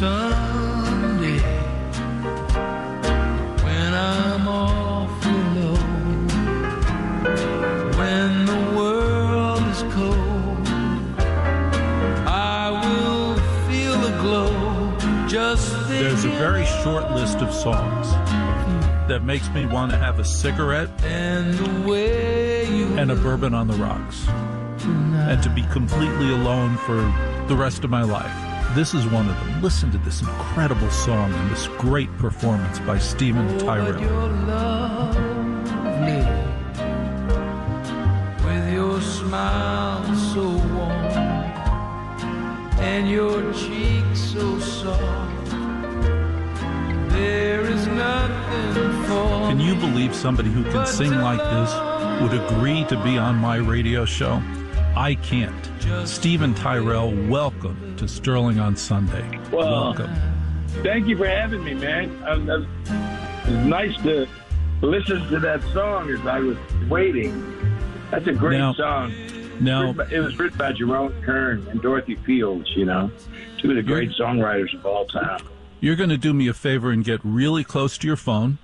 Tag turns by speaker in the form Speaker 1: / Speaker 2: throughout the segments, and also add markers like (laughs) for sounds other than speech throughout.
Speaker 1: Someday, when I'm awfully low, when the world is cold, I will feel a glow just
Speaker 2: There's a very short list of songs that makes me want to have a cigarette
Speaker 1: and the way you
Speaker 2: and a bourbon on the rocks and to be completely alone for the rest of my life. This is one of them. Listen to this incredible song and this great performance by Stephen
Speaker 1: Oh,
Speaker 2: Tyrell.
Speaker 1: with your smile so warm and your cheeks so soft. There is nothing for
Speaker 2: Can you believe somebody who can sing like this would agree to be on my radio show? I can't. Steven Tyrell, welcome to Sterling on Sunday.
Speaker 3: Well,
Speaker 2: welcome.
Speaker 3: Thank you for having me, man. It's nice to listen to that song as I was waiting. That's a great
Speaker 2: Now-
Speaker 3: song.
Speaker 2: Now,
Speaker 3: It was written by Jerome Kern and Dorothy Fields, you know, two of the great songwriters of all time.
Speaker 2: you're going to do me a favor and get really close to your phone,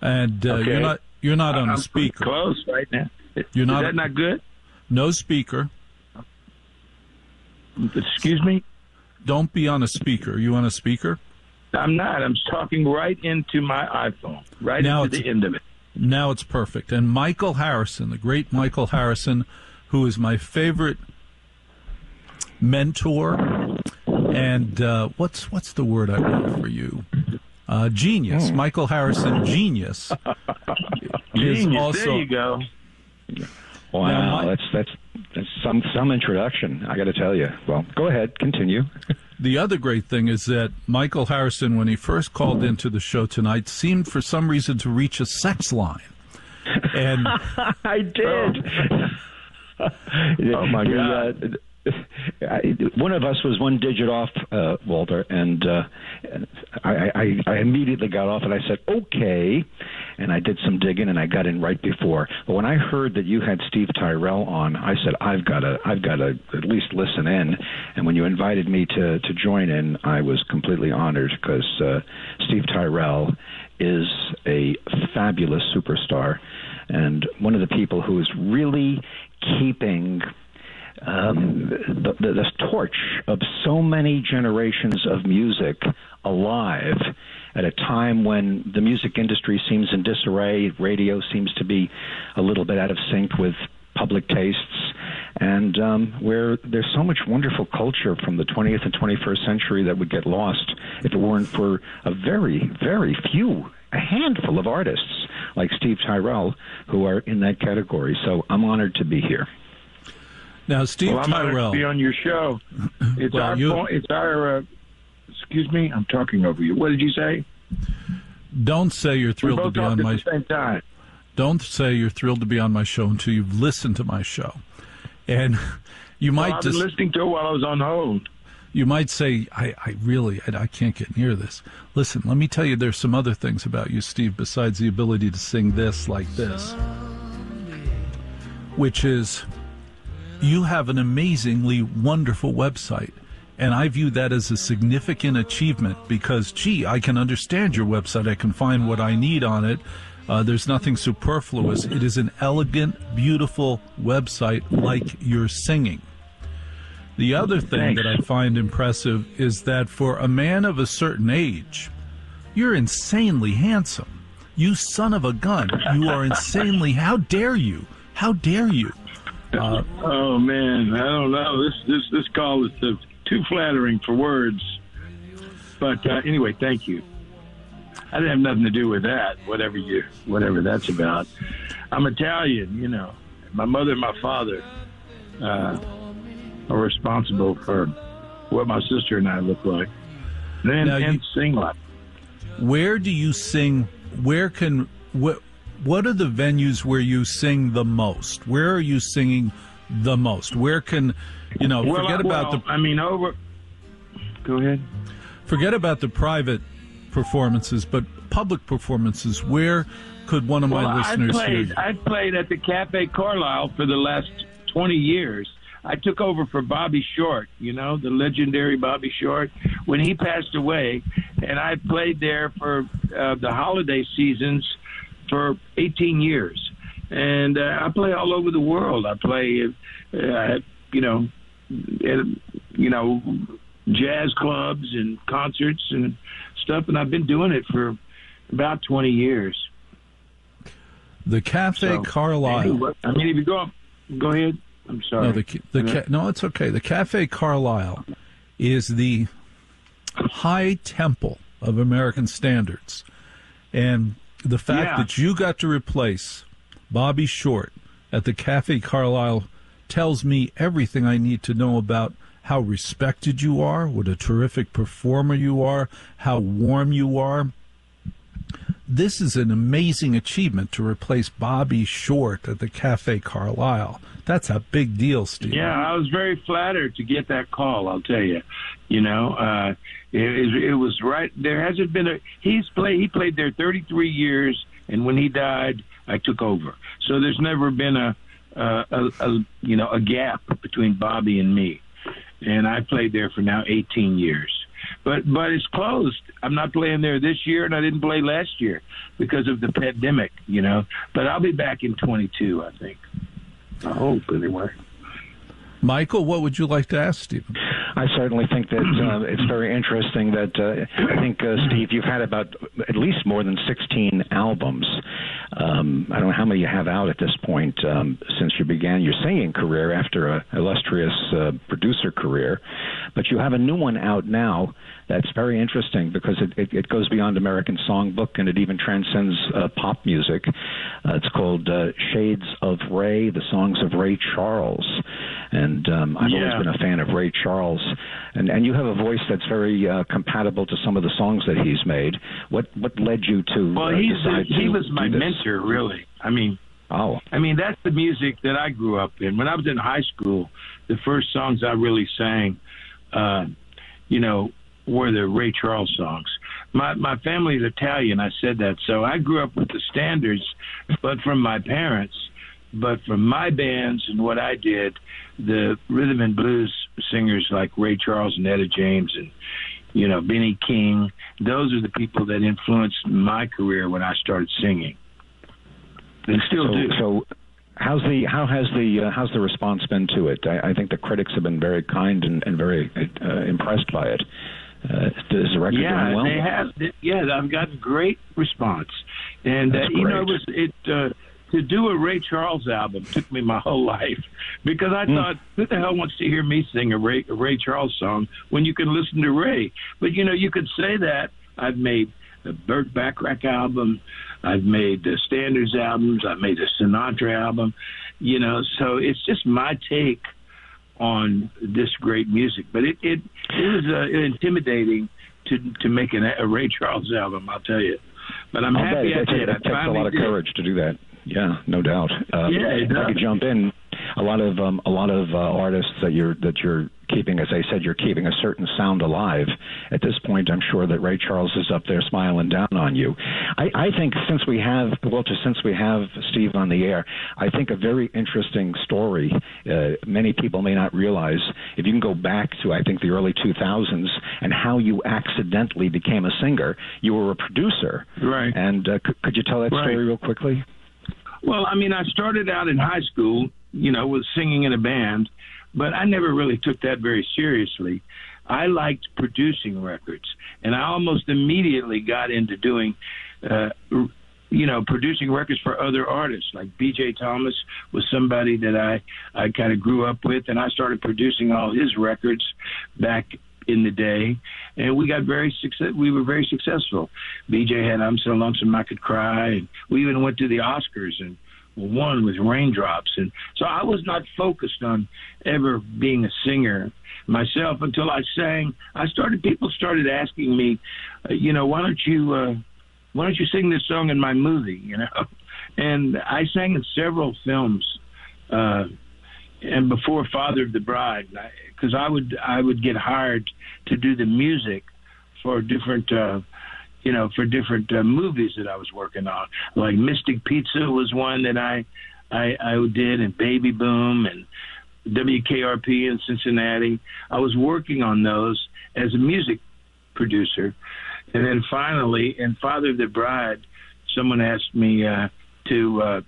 Speaker 2: and uh,
Speaker 3: Okay.
Speaker 2: you're not you're not on
Speaker 3: I'm
Speaker 2: a speaker.
Speaker 3: Close right now.
Speaker 2: You're
Speaker 3: Is
Speaker 2: not-
Speaker 3: that not good?
Speaker 2: No speaker.
Speaker 3: Excuse me?
Speaker 2: Don't be on a speaker. Are you on a speaker?
Speaker 3: I'm not. I'm talking right into my iPhone, right
Speaker 2: Now
Speaker 3: into the end of it.
Speaker 2: Now it's perfect. And Michael Harrison, the great Michael Harrison, who is my favorite mentor, and uh, what's what's the word I want for you? Uh, genius.
Speaker 3: Hmm.
Speaker 2: Michael Harrison, genius. (laughs) is
Speaker 3: Genius.
Speaker 2: also
Speaker 3: there you go.
Speaker 4: Wow,
Speaker 2: Now, my-
Speaker 4: that's that's that's some some introduction. I got to tell you. Well, go ahead, continue. (laughs)
Speaker 2: The other great thing is that Michael Harrison, when he first called mm-hmm. into the show tonight, seemed for some reason to reach a sex line. And (laughs)
Speaker 4: I did.
Speaker 3: Oh, (laughs) oh my uh, God.
Speaker 4: I, (laughs) one of us was one digit off, uh, Walter, and uh, I, I, I immediately got off and I said, okay. And I did some digging and I got in right before. But when I heard that you had Steve Tyrell on, I said, I've got to, I've got to at least listen in. And when you invited me to, to join in, I was completely honored because uh, Steve Tyrell is a fabulous superstar and one of the people who is really keeping um, the, the, the torch of so many generations of music alive at a time when the music industry seems in disarray, radio seems to be a little bit out of sync with public tastes, and um, where there's so much wonderful culture from the 20th and 21st century that would get lost if it weren't for a very, very few, a handful of artists like Steve Tyrell who are in that category. So I'm honored to be here.
Speaker 2: Now, Steve
Speaker 3: well, I'm
Speaker 2: Tyrell.
Speaker 3: to be on your show. (laughs) It's
Speaker 2: Well,
Speaker 3: our
Speaker 2: you-
Speaker 3: point. It's our. Uh, excuse me, I'm talking over you. What did you say?
Speaker 2: Don't say you're thrilled to
Speaker 3: both
Speaker 2: be
Speaker 3: talked
Speaker 2: on
Speaker 3: at
Speaker 2: my.
Speaker 3: the same time.
Speaker 2: Don't say you're thrilled to be on my show until you've listened to my show, and (laughs) you
Speaker 3: Well,
Speaker 2: might
Speaker 3: I've
Speaker 2: just
Speaker 3: been listening to it while I was on hold.
Speaker 2: you might say, I, I really, I, I can't get near this. Listen, let me tell you, there's some other things about you, Steve, besides the ability to sing this like this, which is you have an amazingly wonderful website. And I view that as a significant achievement because, gee, I can understand your website. I can find what I need on it. Uh, there's nothing superfluous. It is an elegant, beautiful website like your singing. The other thing
Speaker 3: Thanks.
Speaker 2: that I find impressive is that for a man of a certain age, you're insanely handsome. You son of a gun. You are insanely. How dare you? How dare you? Uh,
Speaker 3: Oh man, I don't know. This this this call is uh, too flattering for words. But uh, anyway, thank you. I didn't have nothing to do with that. Whatever you, whatever that's about. I'm Italian, you know. My mother and my father uh, are responsible for what my sister and I look like, and,
Speaker 2: Now, you-
Speaker 3: and sing like.
Speaker 2: where do you sing? Where can what? What are the venues where you sing the most? Where are you singing the most? Where can you know?
Speaker 3: Well,
Speaker 2: forget
Speaker 3: I,
Speaker 2: about
Speaker 3: well,
Speaker 2: the
Speaker 3: I mean, over. Go ahead.
Speaker 2: forget about the private performances, but public performances. Where could one of my listeners
Speaker 3: I
Speaker 2: hear
Speaker 3: played.
Speaker 2: you?
Speaker 3: I played at the Cafe Carlyle for the last twenty years. I took over for Bobby Short, you know, the legendary Bobby Short, when he passed away, and I played there for uh, the holiday seasons for 18 years, and uh, I play all over the world. I play, uh, you know, in, you know, jazz clubs and concerts and stuff, and I've been doing it for about 20 years.
Speaker 2: The Cafe
Speaker 3: So,
Speaker 2: Carlyle.
Speaker 3: I mean, if you go up, go ahead. I'm sorry.
Speaker 2: No, the, the ca- no, it's okay. The Cafe Carlyle is the high temple of American standards, and the fact
Speaker 3: Yeah.
Speaker 2: that you got to replace Bobby Short at the Cafe Carlyle tells me everything I need to know about how respected you are, what a terrific performer you are, how warm you are. This is an amazing achievement to replace Bobby Short at the Cafe Carlyle. That's a big deal, Steve.
Speaker 3: Yeah, I was very flattered to get that call. I'll tell you. You know, uh, it, it, was right. There hasn't been a. He's played. He played there 33 years, and when he died, I took over. So there's never been a, a, a, a you know a gap between Bobby and me, and I played there for now 18 years. But but it's closed. I'm not playing there this year, and I didn't play last year because of the pandemic. You know, but I'll be back in 22. I think. I hope anyway.
Speaker 2: Michael, what would you like to ask Stephen?
Speaker 4: I certainly think that uh, it's very interesting that uh, I think, uh, Steve, you've had about at least more than 16 albums. Um, I don't know how many you have out at this point um, since you began your singing career after a illustrious uh, producer career. But you have a new one out now that's very interesting because it, it, it goes beyond American Songbook and it even transcends uh, pop music. Uh, it's called uh, Shades of Ray, the songs of Ray Charles. And um, I've
Speaker 3: Yeah.
Speaker 4: always been a fan of Ray Charles. And, and you have a voice that's very uh, compatible to some of the songs that he's made. What what led you to
Speaker 3: Well,
Speaker 4: uh,
Speaker 3: he's
Speaker 4: decide
Speaker 3: he
Speaker 4: to
Speaker 3: was my mentor, really. I mean,
Speaker 4: Oh,
Speaker 3: I mean that's the music that I grew up in. When I was in high school, the first songs I really sang, uh, you know, were the Ray Charles songs. My my family is Italian. I said that, so I grew up with the standards, but from my parents. But from my bands and what I did, the rhythm and blues singers like Ray Charles and Etta James and you know Benny King, those are the people that influenced my career when I started singing. They still
Speaker 4: so,
Speaker 3: do.
Speaker 4: so how's the how has the uh, how's the response been to it? I, I think the critics have been very kind and, and very uh, impressed by it. Uh, is the record
Speaker 3: yeah,
Speaker 4: doing well?
Speaker 3: they have. Yeah, I've gotten great response, and uh, you know, it was it uh, to do a Ray Charles album took me my (laughs) whole life because I
Speaker 4: Hmm.
Speaker 3: thought, who the hell wants to hear me sing a Ray, a Ray Charles song when you can listen to Ray? But you know, you could say that I've made the Burt Bacharach album, I've made the Standards albums, I've made the Sinatra album, you know, so it's just my take on this great music. But it it, it was uh, intimidating to to make an, a Ray Charles album. I'll tell you. But I'm
Speaker 4: I'll
Speaker 3: happy
Speaker 4: it,
Speaker 3: I did. I
Speaker 4: it takes a lot of
Speaker 3: did.
Speaker 4: courage to do that. Yeah, no doubt. Uh,
Speaker 3: Yeah, it
Speaker 4: if I could jump in. A lot of um, a lot of uh, artists that you're that you're keeping, as I said, you're keeping a certain sound alive. At this point, I'm sure that Ray Charles is up there smiling down on you. I, I think since we have Walter, since we have Steve on the air, I think a very interesting story. Uh, many people may not realize if you can go back to I think the early 2000s and how you accidentally became a singer. You were a producer,
Speaker 3: Right.
Speaker 4: and uh, could, could you tell that
Speaker 3: Right.
Speaker 4: story real quickly?
Speaker 3: Well, I mean, I started out in high school, you know, with singing in a band, but I never really took that very seriously. I liked producing records, and I almost immediately got into doing, uh, you know, producing records for other artists. Like B.J. Thomas was somebody that I I kind of grew up with, and I started producing all his records back in the day, and we got very success. We were very successful. BJ had "I'm So Lonesome I Could Cry," and we even went to the Oscars and won with "Raindrops." And so I was not focused on ever being a singer myself until I sang. I started. People started asking me, uh, you know, why don't you, uh, why don't you sing this song in my movie? You know, (laughs) and I sang in several films. Uh, and before Father of the Bride, because I would I would get hired to do the music for different, uh, you know, for different uh, movies that I was working on. Like Mystic Pizza was one that I I, I did, and Baby Boom, and WKRP in Cincinnati. I was working on those as a music producer. And then finally, in Father of the Bride, someone asked me uh, to uh,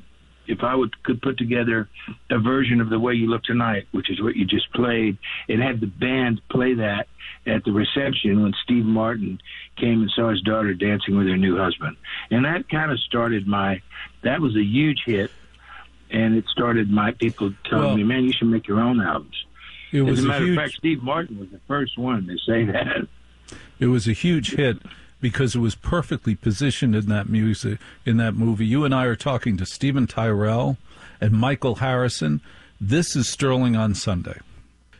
Speaker 3: if I would could put together a version of the way you look tonight, which is what you just played, and had the band play that at the reception when Steve Martin came and saw his daughter dancing with her new husband, and that kind of started my. That was a huge hit, and it started my people telling
Speaker 2: Well-
Speaker 3: me, "Man, you should make your own albums."
Speaker 2: It was
Speaker 3: As a
Speaker 2: a
Speaker 3: matter
Speaker 2: huge,
Speaker 3: of fact, Steve Martin was the first one to say that.
Speaker 2: it was a huge hit because it was perfectly positioned in that music in that movie. You and I are talking to Stephen Tyrell and Michael Harrison. This is Sterling on Sunday.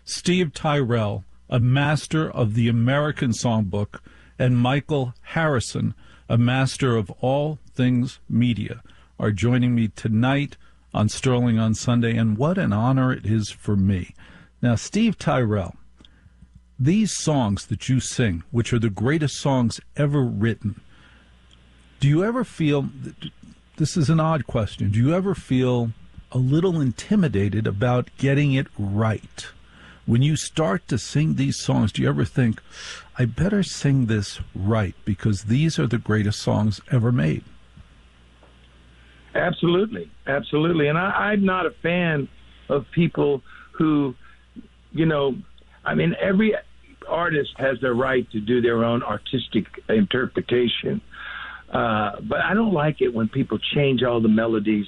Speaker 2: Steve Tyrell, a master of the American songbook, and Michael Harrison, a master of all things media, are joining me tonight on Sterling on Sunday, and what an honor it is for me. Now, Steve Tyrell, these songs that you sing, which are the greatest songs ever written, do you ever feel this is an odd question? Do you ever feel a little intimidated about getting it right? When you start to sing these songs, do you ever think, I better sing this right because these are the greatest songs ever made?
Speaker 3: Absolutely, absolutely. And I, I'm not a fan of people who, you know, I mean, every artist has the right to do their own artistic interpretation. Uh, but I don't like it when people change all the melodies.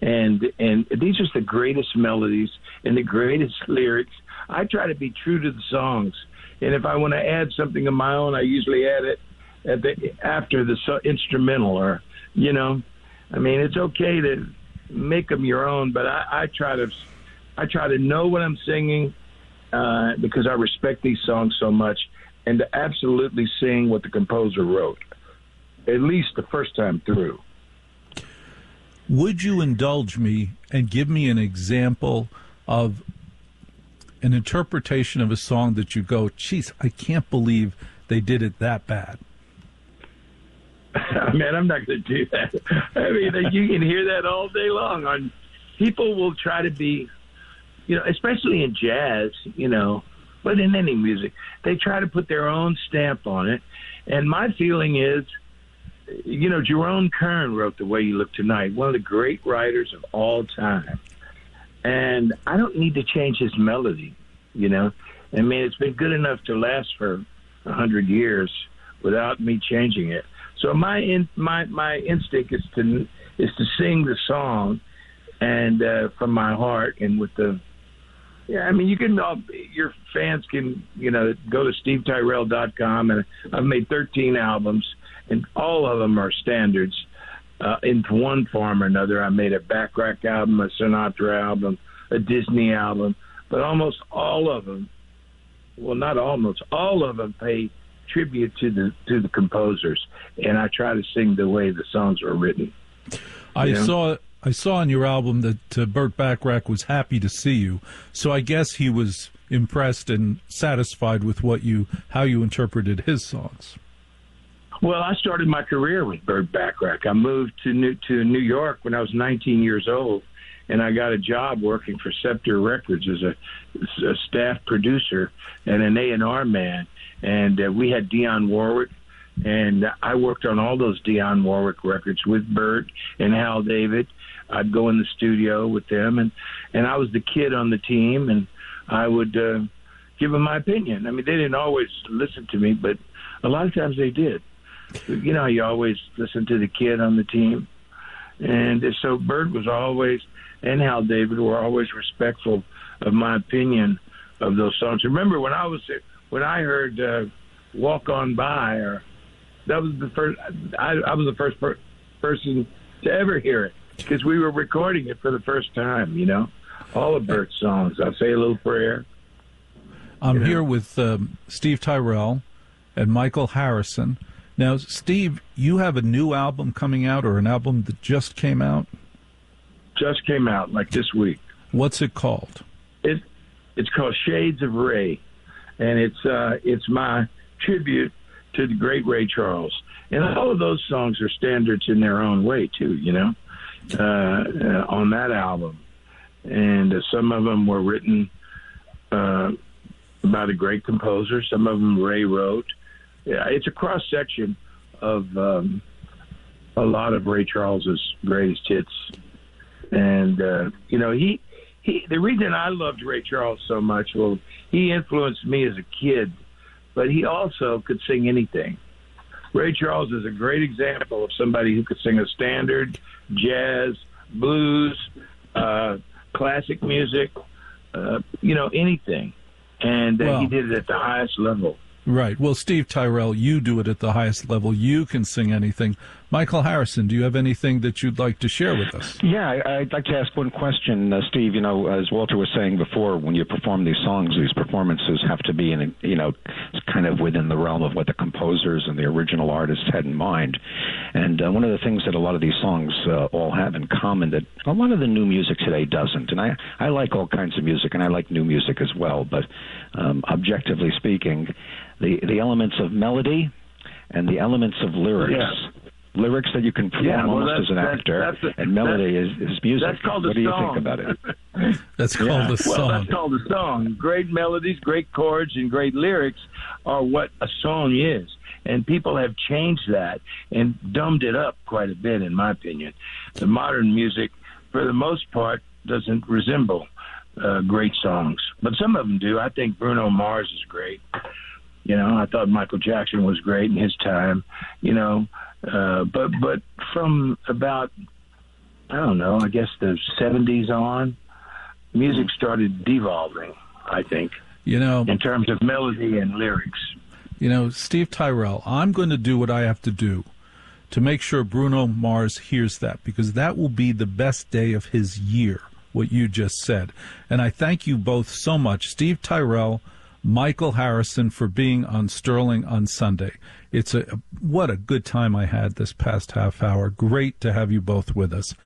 Speaker 3: And and these are the greatest melodies and the greatest lyrics. I try to be true to the songs. And if I want to add something of my own, I usually add it at the after the so, instrumental, or you know, I mean, it's okay to make them your own, but I, I try to, I try to know what I'm singing uh, because I respect these songs so much, and to absolutely sing what the composer wrote, at least the first time through.
Speaker 2: Would you indulge me and give me an example of an interpretation of a song that you go, geez, I can't believe they did it that bad? (laughs)
Speaker 3: Man, I'm not going to do that. I mean, you can hear that all day long. On people will try to be, you know, especially in jazz, you know, but in any music, they try to put their own stamp on it. And my feeling is, you know, Jerome Kern wrote "The Way You Look Tonight," one of the great writers of all time. And I don't need to change his melody, you know. I mean, it's been good enough to last for a hundred years without me changing it. So my in, my my instinct is to is to sing the song, and uh, from my heart and with the. Yeah, I mean, you can. Uh, your fans can, you know, go to stevetyrell.com, and I've made 13 albums, and all of them are standards uh, in one form or another. I made a Bacharach album, a Sinatra album, a Disney album, but almost all of them, well, not almost all of them, pay tribute to the to the composers, and I try to sing the way the songs were written.
Speaker 2: I
Speaker 3: Yeah.
Speaker 2: saw I saw on your album that uh, Burt Bacharach was happy to see you, so I guess he was impressed and satisfied with what you how you interpreted his songs.
Speaker 3: Well, I started my career with Burt Bacharach. I moved to New, to New York when I was 19 years old, and I got a job working for Scepter Records as a, a staff producer and an A and R man. And uh, we had Dionne Warwick, and I worked on all those Dionne Warwick records with Burt and Hal David. I'd go in the studio with them, and and I was the kid on the team, and I would uh, give them my opinion. I mean, they didn't always listen to me, but a lot of times they did you know, you always listen to the kid on the team. And so Burt was always, and Hal David were always respectful of my opinion of those songs. Remember when I was, when I heard uh, Walk On By, or that was the first, I, I was the first per- person to ever hear it because we were recording it for the first time, you know, all of Burt's songs. I'll say a little prayer.
Speaker 2: I'm
Speaker 3: Yeah.
Speaker 2: here with um, Steve Tyrell and Michael Harrison. Now, Steve, you have a new album coming out, or an album that just came out.
Speaker 3: Just came out like this week.
Speaker 2: What's it called?
Speaker 3: It it's called Shades of Ray, and it's uh, it's my tribute to the great Ray Charles. And all of those songs are standards in their own way too, you know, uh, uh, on that album. and uh, some of them were written uh, about a great composer. Some of them Ray wrote. Yeah, it's a cross section of um, a lot of Ray Charles's greatest hits, and uh, you know he he. The reason I loved Ray Charles so much, well, he influenced me as a kid, but he also could sing anything. Ray Charles is a great example of somebody who could sing a standard, jazz, blues, uh, classic music, uh, you know, anything. And uh,
Speaker 2: Well-
Speaker 3: he did it at the highest level.
Speaker 2: Right. Well, Steve Tyrell, you do it at the highest level. You can sing anything. Michael Harrison, do you have anything that you'd like to share with us?
Speaker 4: Yeah, I- I'd like to ask one question, uh, Steve. You know, as Walter was saying before, when you perform these songs, these performances have to be in, you know, kind of within the realm of what the composers and the original artists had in mind. And uh, one of the things that a lot of these songs uh, all have in common that a lot of the new music today doesn't. And I, I like all kinds of music, and I like new music as well. But um, objectively speaking, the the elements of melody and the elements of lyrics.
Speaker 3: Yeah.
Speaker 4: Lyrics that you can perform
Speaker 3: Yeah, well,
Speaker 4: almost as an actor,
Speaker 3: that's- that's-
Speaker 4: and melody is, is music.
Speaker 3: That's called
Speaker 4: what
Speaker 3: a
Speaker 4: do you
Speaker 3: song.
Speaker 4: think about it? (laughs)
Speaker 2: That's called
Speaker 4: Yeah.
Speaker 2: a
Speaker 3: Well, that's called a song. Great melodies, great chords, and great lyrics are what a song is. And people have changed that and dumbed it up quite a bit, in my opinion. The modern music, for the most part, doesn't resemble uh, great songs, but some of them do. I think Bruno Mars is great. You know, I thought Michael Jackson was great in his time. You know, uh, but but from about I don't know, I guess the '70s on, music started devolving. I think
Speaker 2: You know,
Speaker 3: in terms of melody and lyrics.
Speaker 2: you know, Steve Tyrell, I'm going to do what I have to do to make sure Bruno Mars hears that because that will be the best day of his year, what you just said. And I thank you both so much, Steve Tyrell, Michael Harrison, for being on Sterling on Sunday. It's a what a good time I had this past half hour. Great to have you both with us.